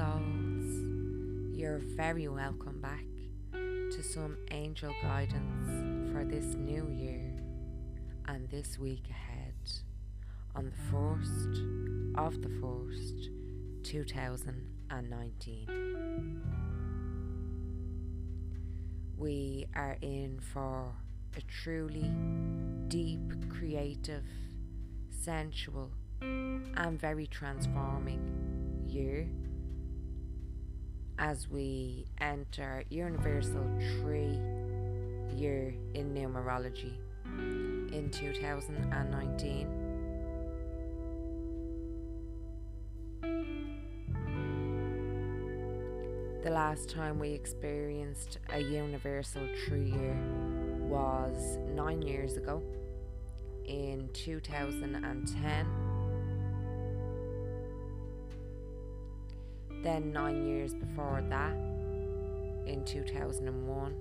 souls, you're very welcome back to some angel guidance for this new year and this week ahead on the 1st of the 1st, 2019. We are in for a truly deep, creative, sensual, and very transforming year as we enter Universal Three year in numerology in 2019. The last time we experienced a universal three year was nine years ago in 2010. Then, nine years before that, in 2001.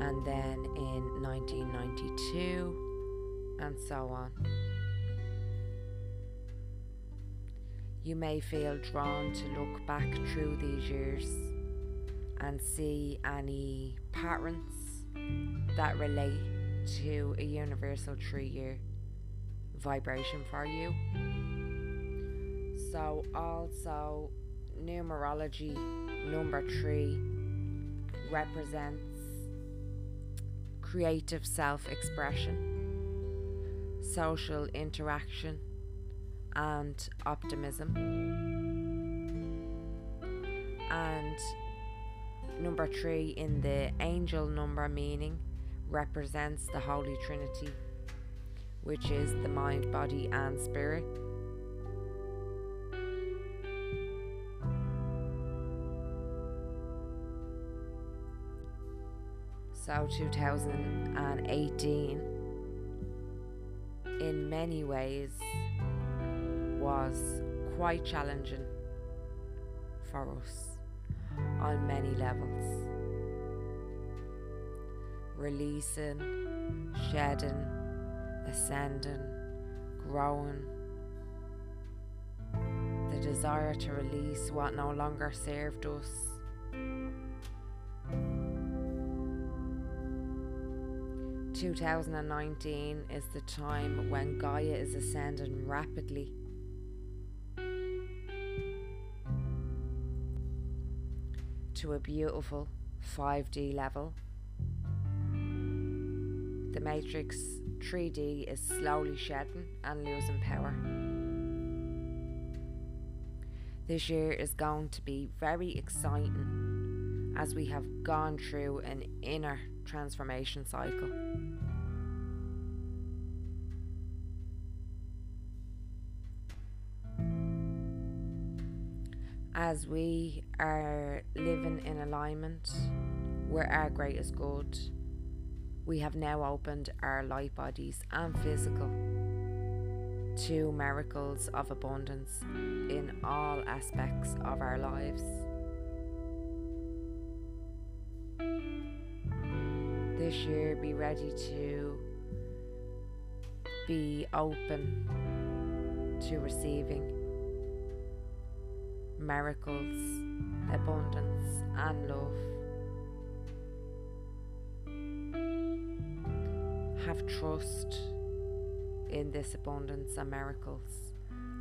And then in 1992, and so on. You may feel drawn to look back through these years and see any patterns that relate to a universal three year vibration for you. So, also, numerology number three represents creative self expression, social interaction and optimism. And number three in the angel number meaning represents the Holy Trinity, which is the mind, body, and spirit. So 2018 in many ways was quite challenging for us on many levels. Releasing, shedding, ascending, growing. The desire to release what no longer served us. Two thousand and nineteen is the time when Gaia is ascending rapidly to a beautiful 5D level. The Matrix 3D is slowly shedding and losing power. This year is going to be very exciting as we have gone through an inner transformation cycle. as we are living in alignment with our greatest good, we have now opened our light bodies and physical to miracles of abundance in all aspects of our lives. This year, be ready to be open to receiving miracles, abundance, and love. Have trust in this abundance and miracles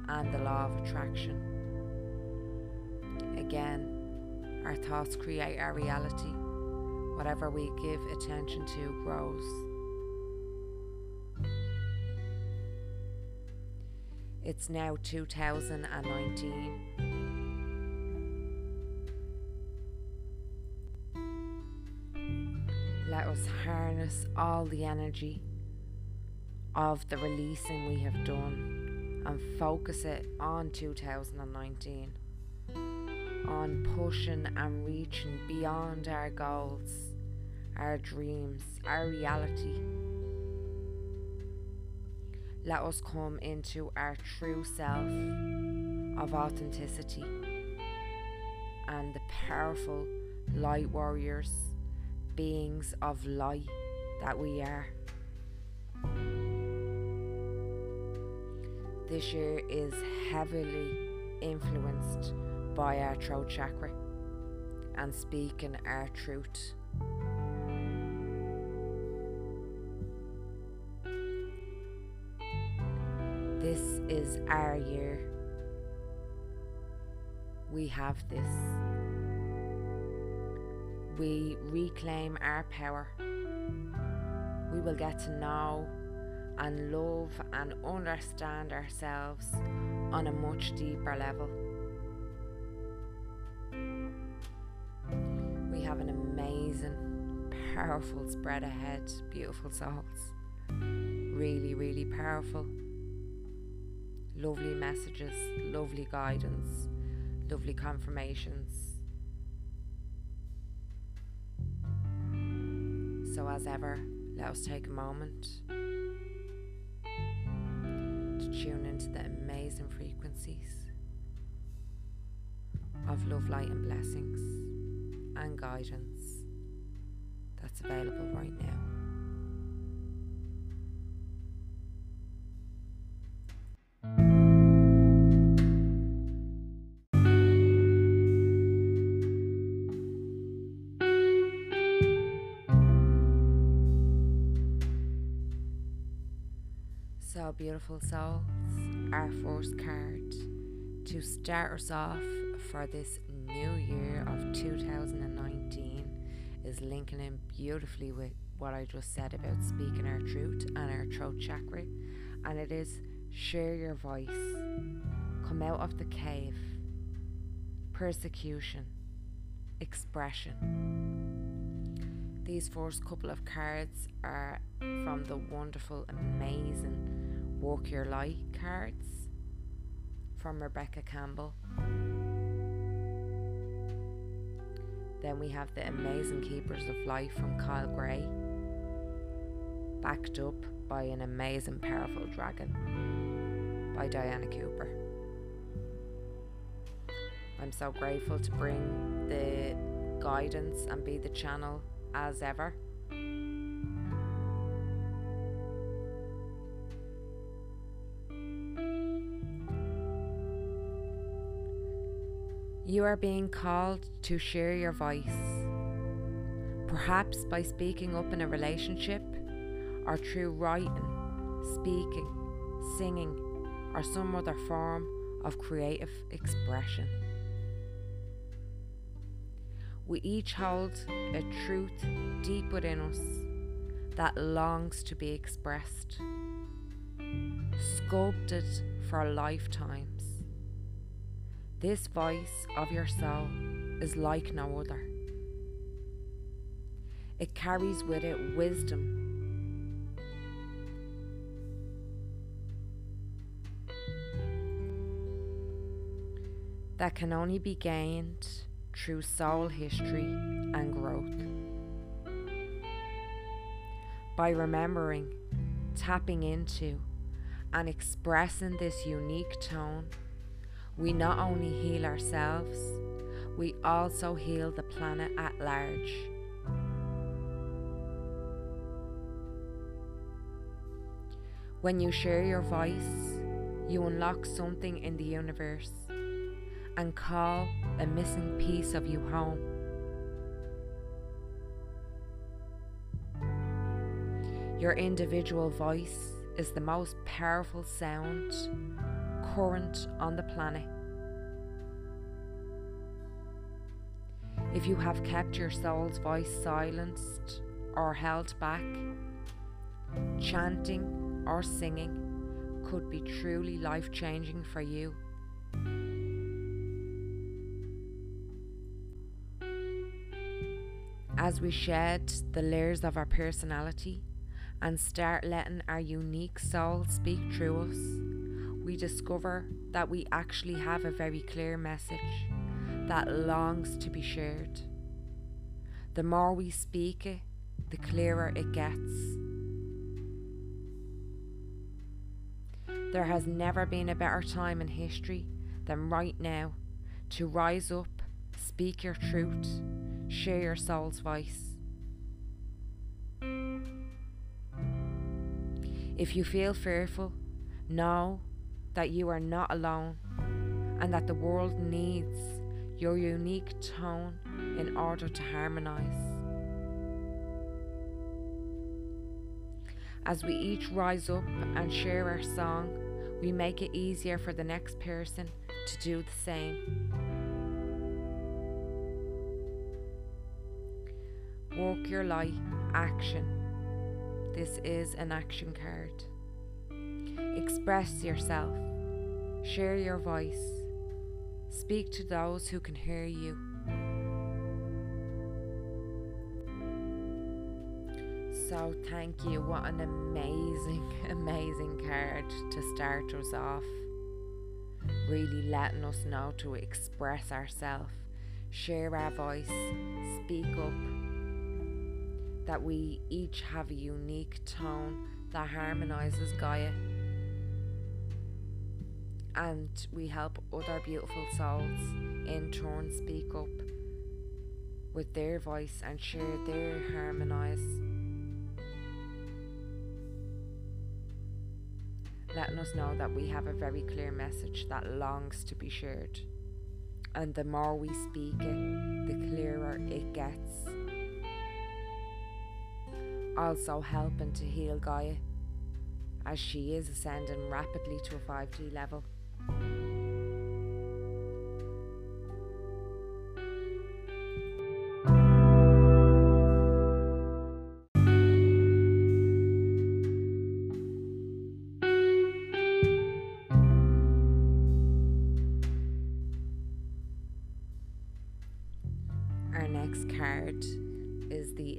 and the law of attraction. Again, our thoughts create our reality. Whatever we give attention to grows. It's now 2019. Harness all the energy of the releasing we have done and focus it on 2019 on pushing and reaching beyond our goals, our dreams, our reality. Let us come into our true self of authenticity and the powerful light warriors beings of light that we are. This year is heavily influenced by our throat chakra and speaking our truth. This is our year. We have this. We reclaim our power. We will get to know and love and understand ourselves on a much deeper level. We have an amazing, powerful spread ahead, beautiful souls. Really, really powerful. Lovely messages, lovely guidance, lovely confirmations. As ever, let us take a moment to tune into the amazing frequencies of love, light, and blessings and guidance that's available right now. So, beautiful souls, our first card to start us off for this new year of 2019 is linking in beautifully with what I just said about speaking our truth and our throat chakra, and it is share your voice, come out of the cave, persecution, expression. These first couple of cards are from the wonderful, amazing Work Your Light cards from Rebecca Campbell. Then we have the Amazing Keepers of Life from Kyle Gray, backed up by an amazing, powerful dragon by Diana Cooper. I'm so grateful to bring the guidance and be the channel as ever. You are being called to share your voice, perhaps by speaking up in a relationship or through writing, speaking, singing, or some other form of creative expression. We each hold a truth deep within us that longs to be expressed, sculpted for lifetimes. This voice of your soul is like no other. It carries with it wisdom. That can only be gained through soul history and growth. By remembering, tapping into, and expressing this unique tone we not only heal ourselves, we also heal the planet at large. When you share your voice, you unlock something in the universe and call a missing piece of you home. Your individual voice is the most powerful sound current on the planet. If you have kept your soul's voice silenced or held back, chanting or singing could be truly life changing for you. As we shed the layers of our personality and start letting our unique soul speak through us, we discover that we actually have a very clear message that longs to be shared. The more we speak it, the clearer it gets. There has never been a better time in history than right now to rise up, speak your truth, share your soul's voice. If you feel fearful, know that you are not alone and that the world needs your unique tone in order to harmonize. As we each rise up and share our song, we make it easier for the next person to do the same. Work your light, action. This is an action card. Express yourself, share your voice, speak to those who can hear you. So, thank you. What an amazing, amazing card to start us off. Really letting us know to express ourselves, share our voice, speak up. That we each have a unique tone that harmonizes Gaia. And we help other beautiful souls in turn speak up with their voice and share their harmonize letting us know that we have a very clear message that longs to be shared. And the more we speak it, the clearer it gets. Also, helping to heal Gaia as she is ascending rapidly to a 5D level.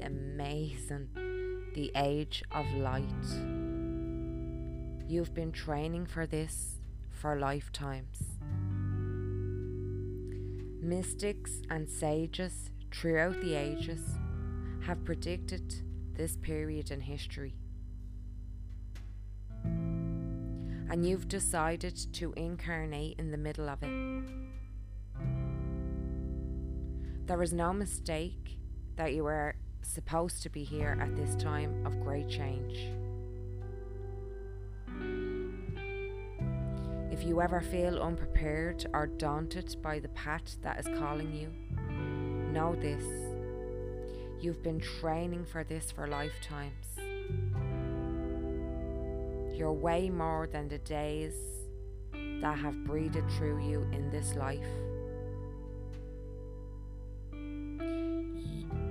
Amazing. The Age of Light. You've been training for this for lifetimes. Mystics and sages throughout the ages have predicted this period in history. And you've decided to incarnate in the middle of it. There is no mistake that you are supposed to be here at this time of great change. If you ever feel unprepared or daunted by the path that is calling you, know this. You've been training for this for lifetimes. You're way more than the days that have breathed through you in this life.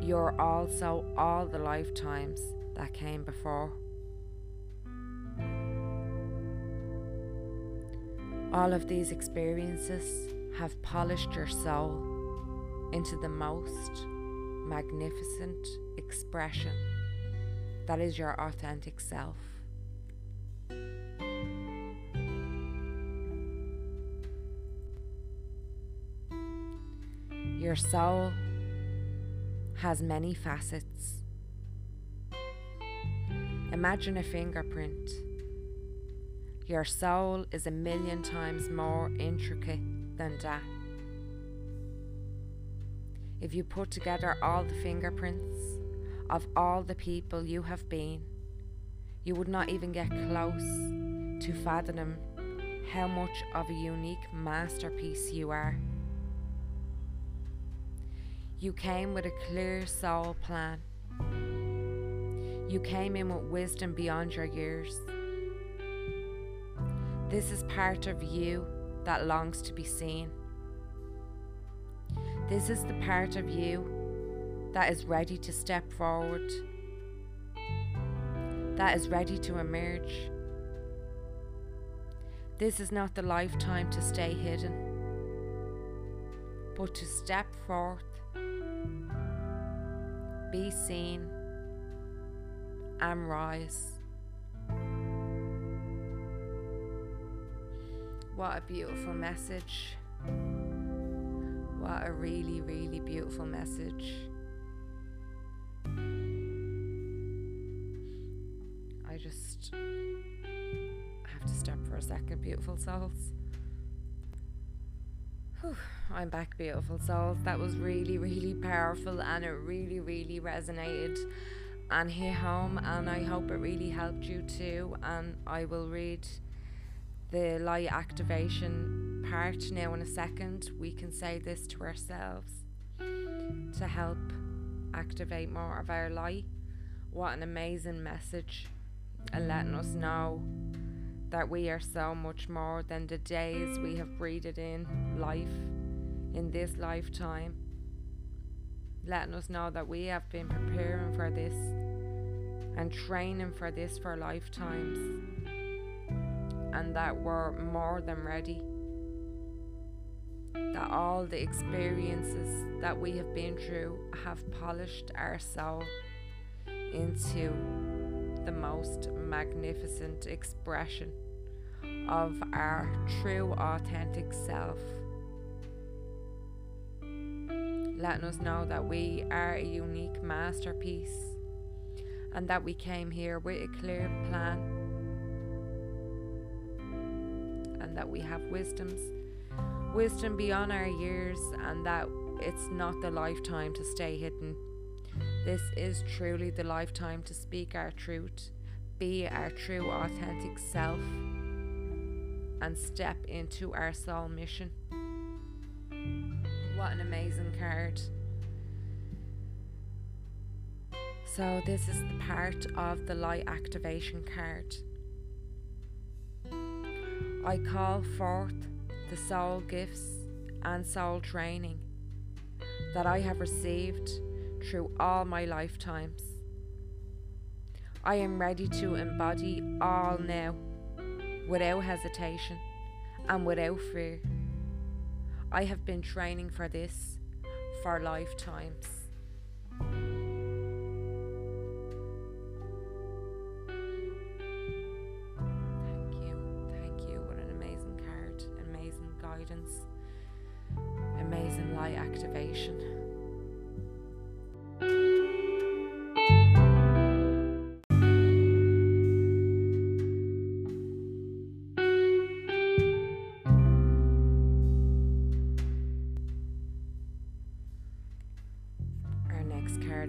You're also all the lifetimes that came before. All of these experiences have polished your soul into the most magnificent expression that is your authentic self. Your soul has many facets. Imagine a fingerprint. Your soul is a million times more intricate than that. If you put together all the fingerprints of all the people you have been, you would not even get close to fathom how much of a unique masterpiece you are. You came with a clear soul plan. You came in with wisdom beyond your years. This is part of you that longs to be seen. This is the part of you that is ready to step forward, that is ready to emerge. This is not the lifetime to stay hidden, but to step forth be seen and rise. What a beautiful message. What a really, really beautiful message. I just have to stop for a second, beautiful souls. Whew, I'm back, beautiful souls. That was really, really powerful and it really, really resonated and hit home, and I hope it really helped you too. And I will read the light activation part now in a second. We can say this to ourselves to help activate more of our light. What an amazing message, and letting us know that we are so much more than the days we have breathed in life in this lifetime. Letting us know that we have been preparing for this and training for this for lifetimes, and that we're more than ready. That all the experiences that we have been through have polished our soul into the most magnificent expression of our true, authentic self. Letting us know that we are a unique masterpiece and that we came here with a clear plan and that we have wisdoms, wisdom beyond our years, and that it's not the lifetime to stay hidden. This is truly the lifetime to speak our truth, be our true, authentic self and step into our soul mission. What an amazing card! So, this is the part of the light activation card. I call forth the soul gifts and soul training that I have received through all my lifetimes. I am ready to embody all now without hesitation and without fear. I have been training for this for lifetimes.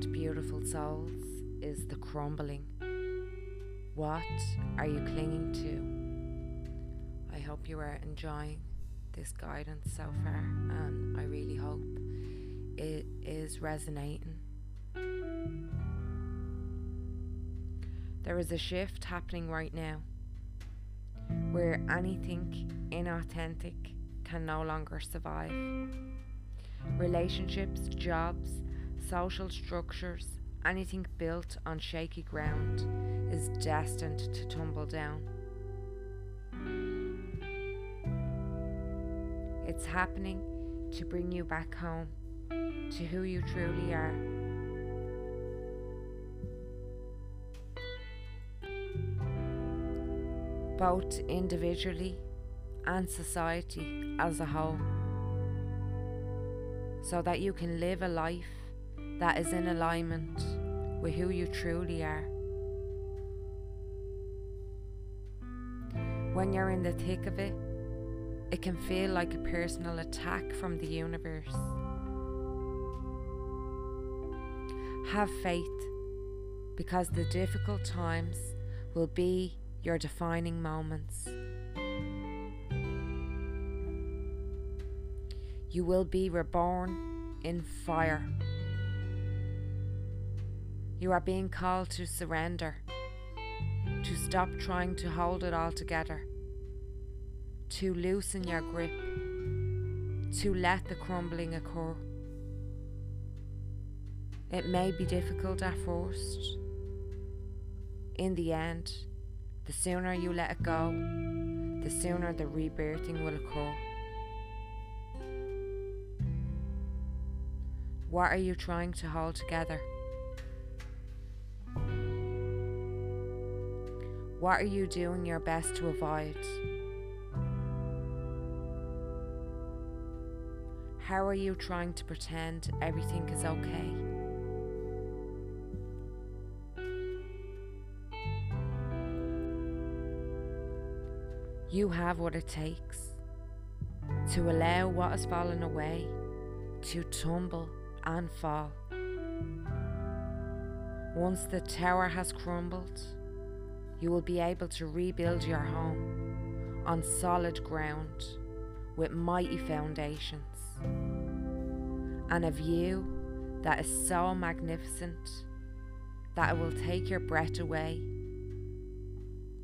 Beautiful souls is the crumbling. What are you clinging to? I hope you are enjoying this guidance so far, and I really hope it is resonating. There is a shift happening right now where anything inauthentic can no longer survive. Relationships, jobs, social structures, anything built on shaky ground, is destined to tumble down. It's happening to bring you back home to who you truly are. Both individually and society as a whole, so that you can live a life that is in alignment with who you truly are. When you're in the thick of it, it can feel like a personal attack from the universe. Have faith because the difficult times will be your defining moments. You will be reborn in fire. You are being called to surrender, to stop trying to hold it all together, to loosen your grip, to let the crumbling occur. It may be difficult at first. In the end, the sooner you let it go, the sooner the rebirthing will occur. What are you trying to hold together? What are you doing your best to avoid? How are you trying to pretend everything is okay? You have what it takes to allow what has fallen away to tumble and fall. Once the tower has crumbled, you will be able to rebuild your home on solid ground with mighty foundations and a view that is so magnificent that it will take your breath away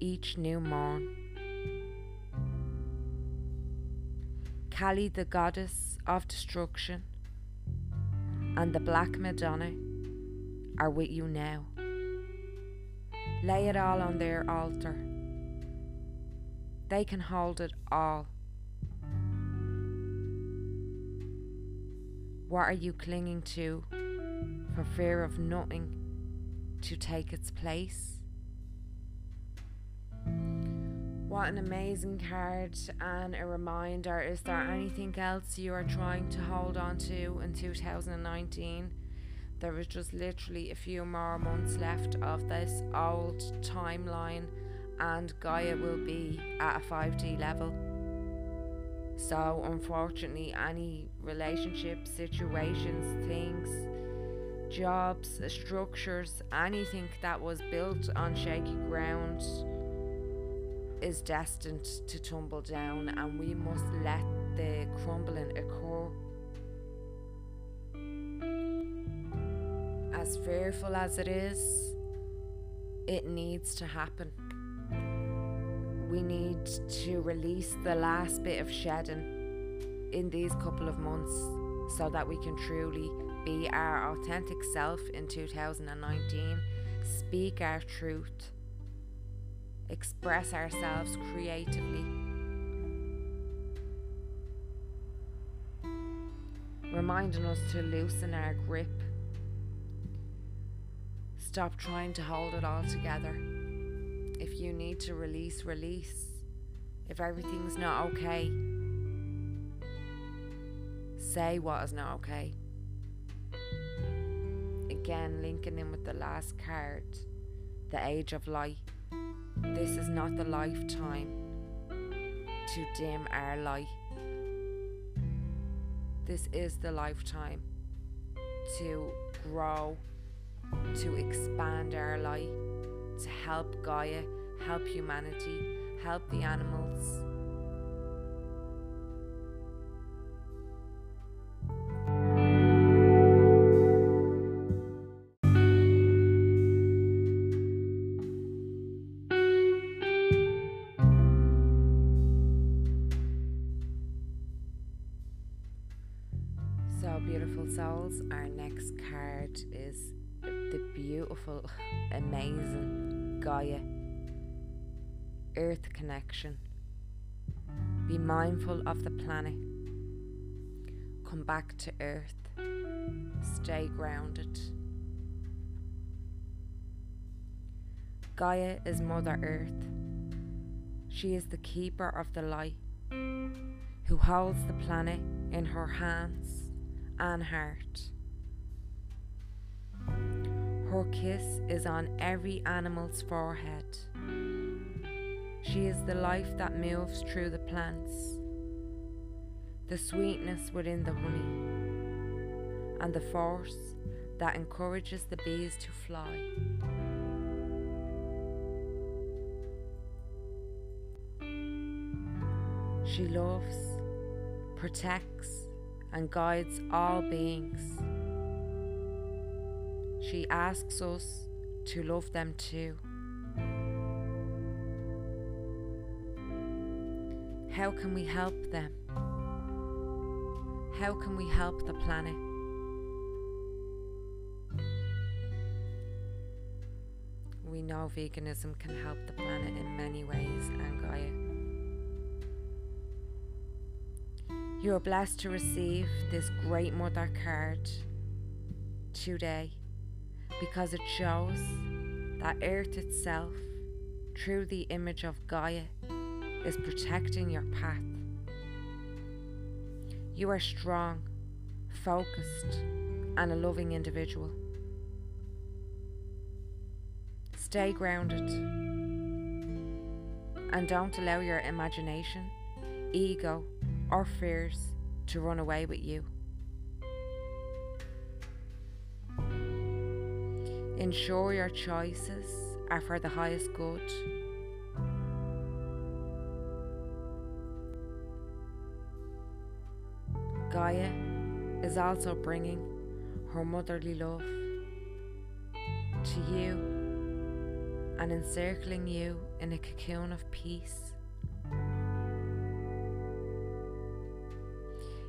each new morn. Kali, the goddess of destruction, and the Black Madonna are with you now. Lay it all on their altar. They can hold it all. What are you clinging to for fear of nothing to take its place? What an amazing card and a reminder. Is there anything else you are trying to hold on to in 2019? There is just literally a few more months left of this old timeline, and Gaia will be at a 5D level. So, unfortunately, any relationship situations, things, jobs, structures, anything that was built on shaky ground is destined to tumble down, and we must let the crumbling occur. As fearful as it is, it needs to happen. We need to release the last bit of shedding in these couple of months so that we can truly be our authentic self in 2019, speak our truth express ourselves creatively. Reminding us to loosen our grip. Stop trying to hold it all together. If you need to release, release. If everything's not okay, say what is not okay. Again, linking in with the last card, the age of light. This is not the lifetime to dim our light. This is the lifetime to grow, to expand our light, to help Gaia, help humanity, help the animals connection. Be mindful of the planet. Come back to Earth. Stay grounded. Gaia is Mother Earth. She is the keeper of the light, who holds the planet in her hands and heart. Her kiss is on every animal's forehead. She is the life that moves through the plants, the sweetness within the honey, and the force that encourages the bees to fly. She loves, protects, and guides all beings. She asks us to love them too. How can we help them? How can we help the planet? We know veganism can help the planet in many ways, and Gaia. You are blessed to receive this Great Mother card today because it shows that Earth itself, through the image of Gaia, is protecting your path. You are strong, focused, and a loving individual. Stay grounded and don't allow your imagination, ego, or fears to run away with you. Ensure your choices are for the highest good. Also bringing her motherly love to you and encircling you in a cocoon of peace.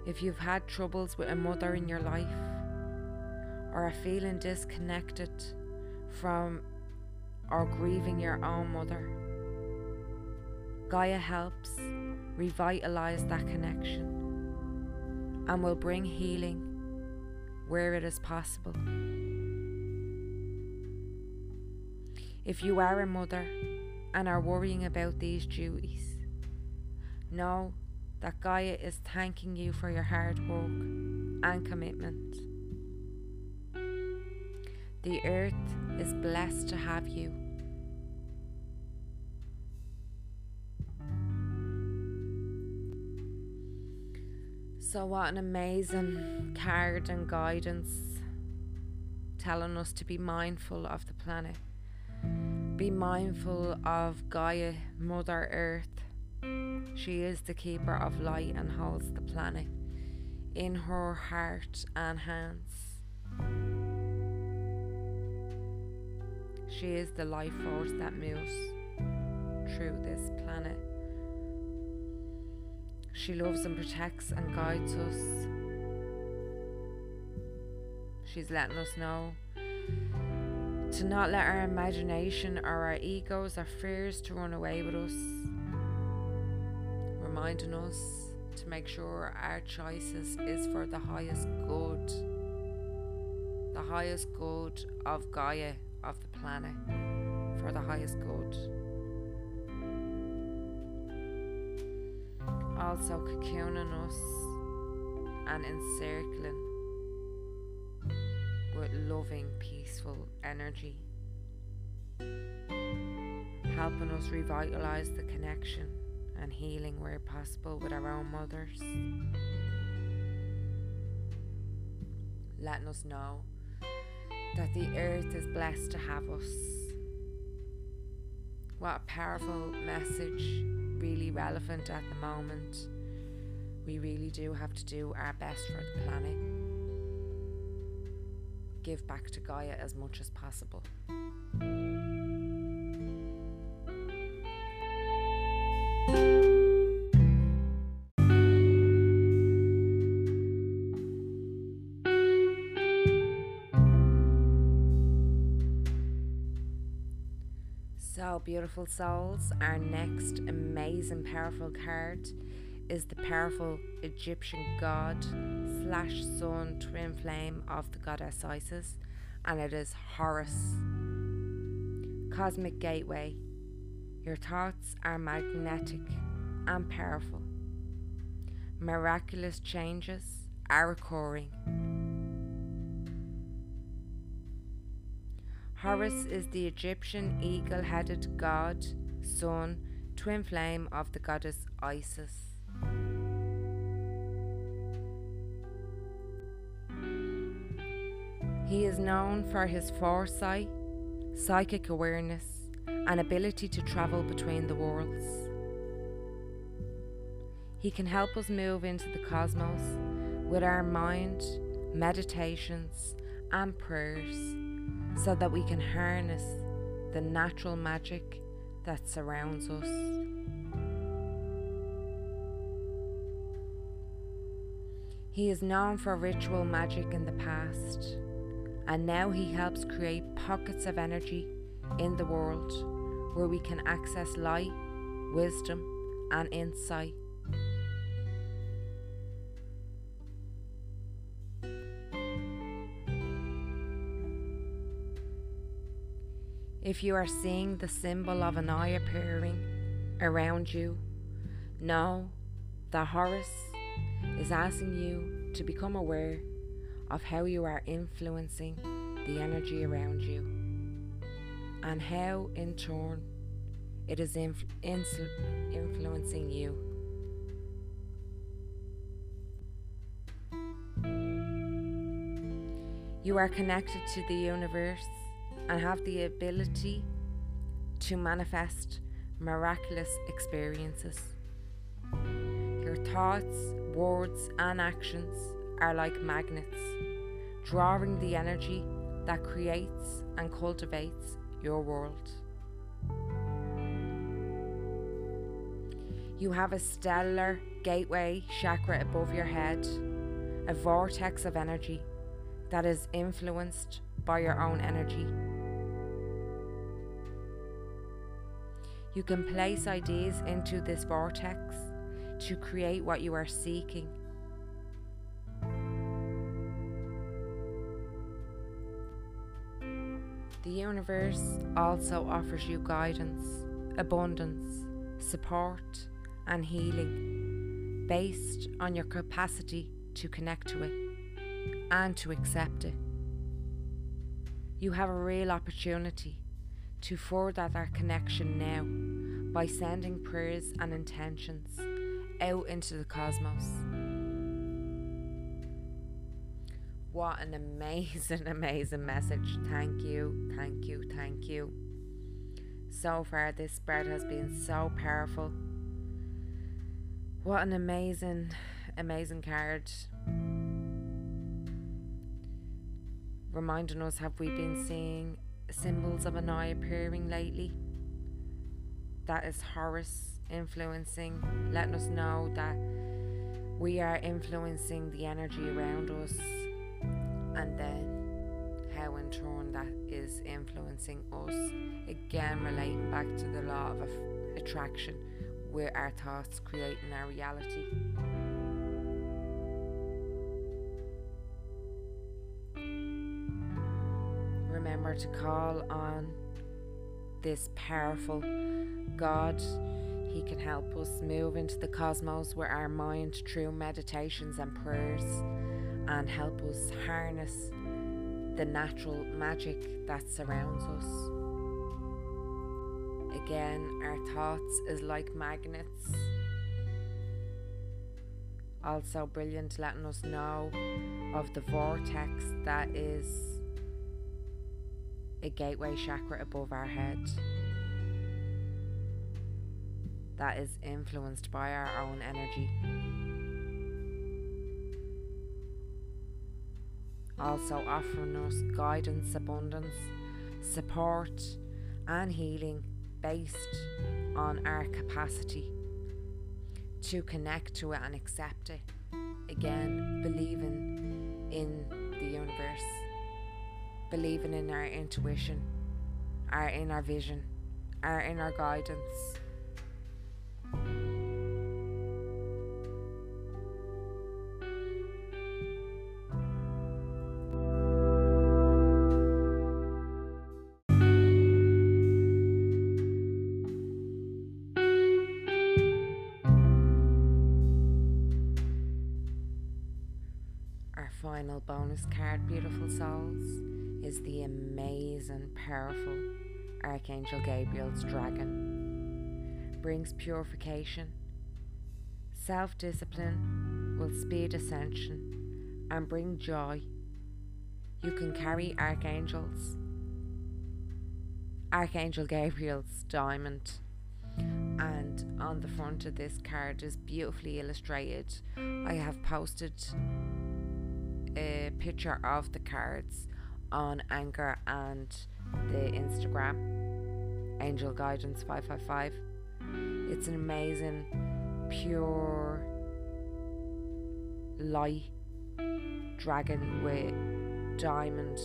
If you've had troubles with a mother in your life or are feeling disconnected from or grieving your own mother, Gaia helps revitalize that connection and will bring healing where it is possible. If you are a mother and are worrying about these duties, know that Gaia is thanking you for your hard work and commitment. The earth is blessed to have you So, what an amazing card and guidance telling us to be mindful of the planet, be mindful of Gaia, Mother Earth. She is the keeper of light and holds the planet in her heart and hands. She is the life force that moves through this planet. She loves and protects and guides us. She's letting us know to not let our imagination or our egos or fears to run away with us. Reminding us to make sure our choices is for the highest good. The highest good of Gaia, of the planet, for the highest good. Also cocooning us and encircling with loving, peaceful energy, helping us revitalize the connection and healing where possible with our own mothers, letting us know that the earth is blessed to have us. What a powerful message really relevant at the moment. We really do have to do our best for the planet. Give back to Gaia as much as possible. Beautiful souls, our next amazing, powerful card is the powerful Egyptian god slash son twin flame of the goddess Isis, and it is Horus. Cosmic Gateway. Your thoughts are magnetic and powerful. Miraculous changes are occurring. Horus is the Egyptian eagle headed god, son, twin flame of the goddess Isis. He is known for his foresight, psychic awareness, and ability to travel between the worlds. He can help us move into the cosmos with our mind, meditations, and prayers so that we can harness the natural magic that surrounds us. He is known for ritual magic in the past, and now he helps create pockets of energy in the world where we can access light, wisdom, and insight If you are seeing the symbol of an eye appearing around you, know that Horus is asking you to become aware of how you are influencing the energy around you and how, in turn, it is inf- influencing you. You are connected to the universe and have the ability to manifest miraculous experiences. Your thoughts, words, and actions are like magnets, drawing the energy that creates and cultivates your world. You have a stellar gateway chakra above your head, a vortex of energy that is influenced by your own energy. You can place ideas into this vortex to create what you are seeking. The universe also offers you guidance, abundance, support, and healing based on your capacity to connect to it and to accept it. You have a real opportunity to further that our connection now by sending prayers and intentions out into the cosmos. What an amazing, amazing message. Thank you, thank you, thank you. So far, this spread has been so powerful. What an amazing, amazing card. Reminding us, have we been seeing symbols of an eye appearing lately? That is Horus influencing, letting us know that we are influencing the energy around us, and then how in turn that is influencing us. Again, relating back to the law of attraction with our thoughts creating our reality. Remember to call on this powerful God. He can help us move into the cosmos with our mind through meditations and prayers and help us harness the natural magic that surrounds us. Again, our thoughts is like magnets. Also, brilliant letting us know of the vortex that is a gateway chakra above our head that is influenced by our own energy. Also, offering us guidance, abundance, support, and healing based on our capacity to connect to it and accept it. Again, believing in the universe, believing in our intuition, our inner vision, our inner guidance. Our final bonus card, Beautiful Souls, is the amazing, powerful Archangel Gabriel's dragon. Brings purification, self discipline, will speed ascension, and bring joy. You can carry archangels. Archangel Gabriel's diamond and on the front of this card is beautifully illustrated. I have posted a picture of the cards on Anchor and the Instagram Angel Guidance 555. It's an amazing, pure light dragon with diamond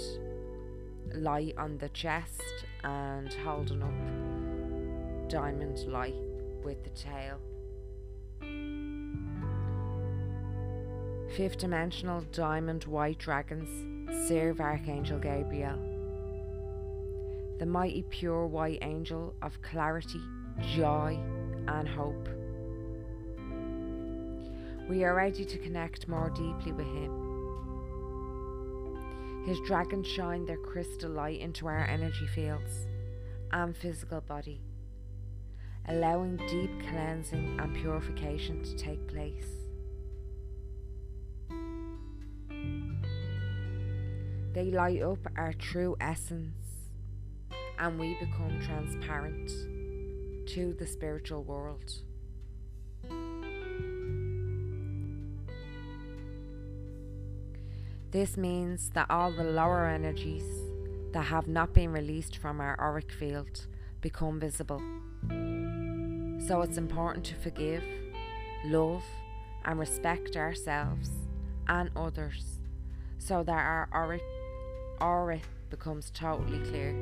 light on the chest and holding up diamond light with the tail. Fifth dimensional diamond white dragons serve Archangel Gabriel, the mighty pure white angel of clarity, joy, and hope. We are ready to connect more deeply with him. His dragons shine their crystal light into our energy fields and physical body, allowing deep cleansing and purification to take place. They light up our true essence, and we become transparent to the spiritual world. This means that all the lower energies that have not been released from our auric field become visible. So it's important to forgive, love, and respect ourselves and others so that our auric, aura becomes totally clear.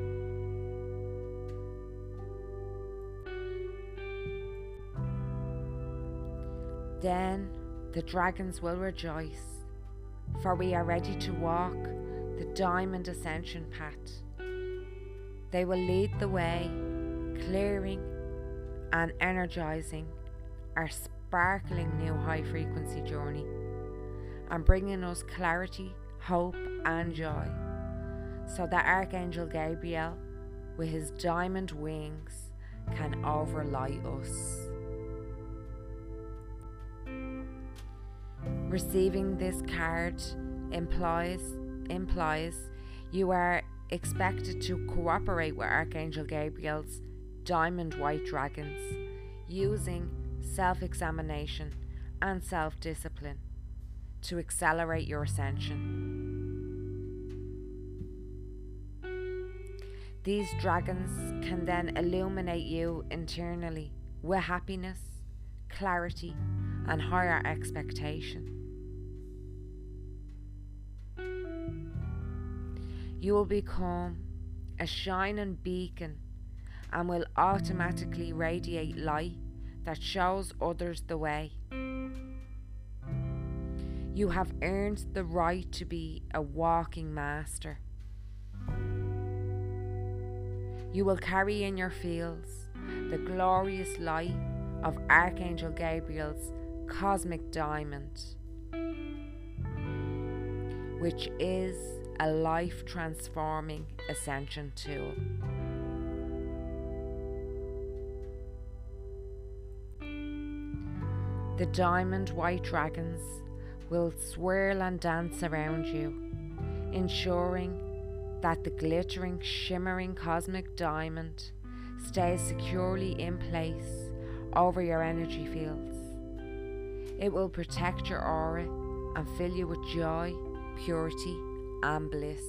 Then the dragons will rejoice, for we are ready to walk the diamond ascension path. They will lead the way, clearing and energizing our sparkling new high frequency journey and bringing us clarity, hope, and joy so that Archangel Gabriel, with his diamond wings, can overlight us. Receiving this card implies implies you are expected to cooperate with Archangel Gabriel's diamond white dragons using self-examination and self-discipline to accelerate your ascension. These dragons can then illuminate you internally with happiness, clarity, and higher expectation. You will become a shining beacon and will automatically radiate light that shows others the way. You have earned the right to be a walking master. You will carry in your fields the glorious light of Archangel Gabriel's cosmic diamond, which is a life transforming ascension tool. The diamond white dragons will swirl and dance around you, ensuring that the glittering, shimmering cosmic diamond stays securely in place over your energy fields. It will protect your aura and fill you with joy, purity, and bliss.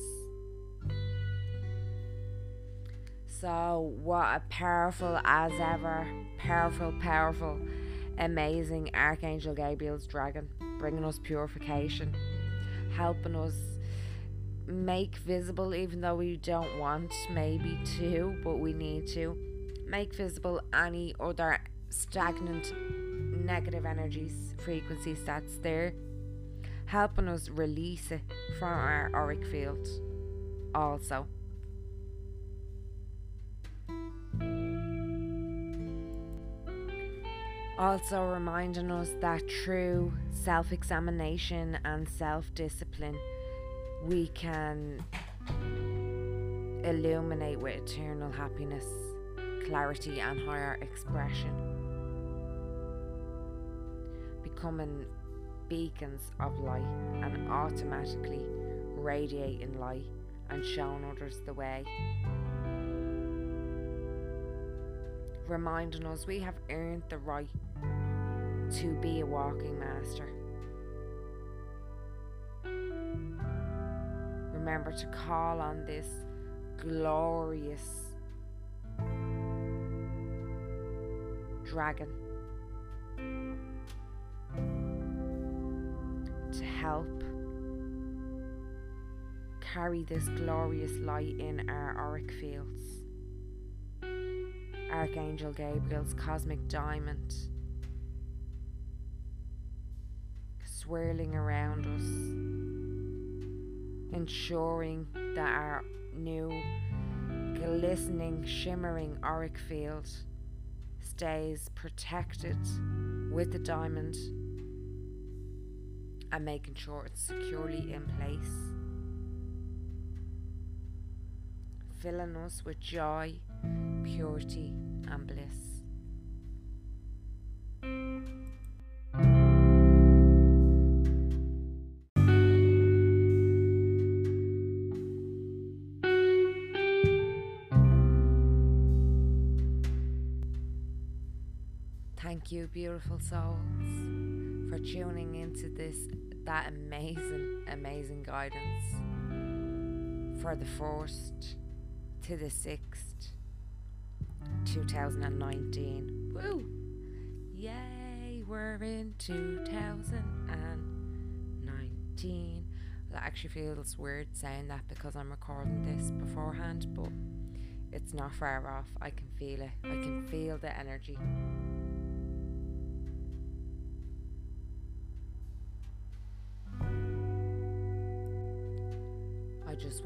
So, what a powerful, as ever, powerful, powerful, amazing Archangel Gabriel's dragon, bringing us purification, helping us make visible, even though we don't want maybe to, but we need to, make visible any other stagnant negative energies, frequencies that's there, helping us release it from our auric field also. Also, reminding us that true self examination and self discipline, we can illuminate with eternal happiness, clarity, and higher expression, becoming beacons of light and automatically radiating light and showing others the way. Reminding us we have earned the right to be a walking master. Remember to call on this glorious dragon to help carry this glorious light in our auric fields. Archangel Gabriel's cosmic diamond swirling around us, ensuring that our new glistening, shimmering auric field stays protected with the diamond and making sure it's securely in place. Filling us with joy, purity, and bliss. Beautiful souls, for tuning into this, that amazing, amazing guidance for the 1st to the 6th, 2019. Woo! Yay, we're in 2019. That actually feels weird saying that because I'm recording this beforehand, but it's not far off. I can feel it. I can feel the energy.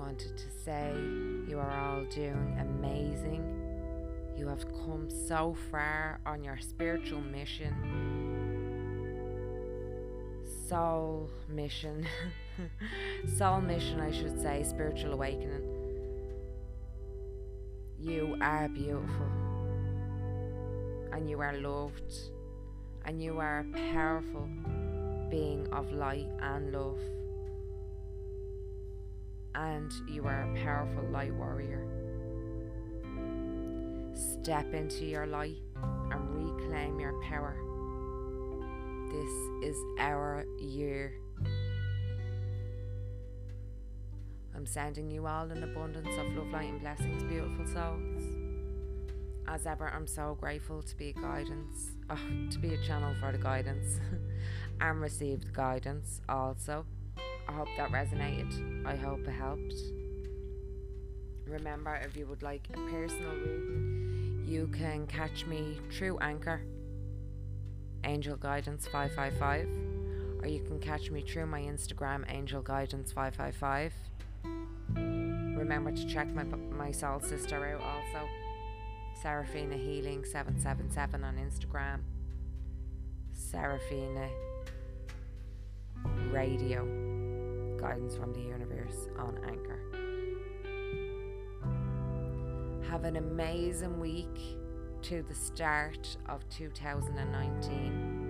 Wanted to say you are all doing amazing. You have come so far on your spiritual mission, soul mission, soul mission, I should say, spiritual awakening. You are beautiful, and you are loved, and you are a powerful being of light and love and you are a powerful light warrior. Step into your light and reclaim your power. This is our year. I'm sending you all an abundance of love, light, and blessings, beautiful souls. As ever, I'm so grateful to be a guidance, oh, to be a channel for the guidance, and received guidance also. I hope that resonated. I hope it helped. Remember, if you would like a personal reading, you can catch me through Anchor, Angel Guidance 555, or you can catch me through my Instagram, Angel Guidance 555. Remember to check my my soul sister out also, Seraphina Healing 777 on Instagram, Seraphina Radio guidance from the universe on Anchor. Have an amazing week to the start of 2019.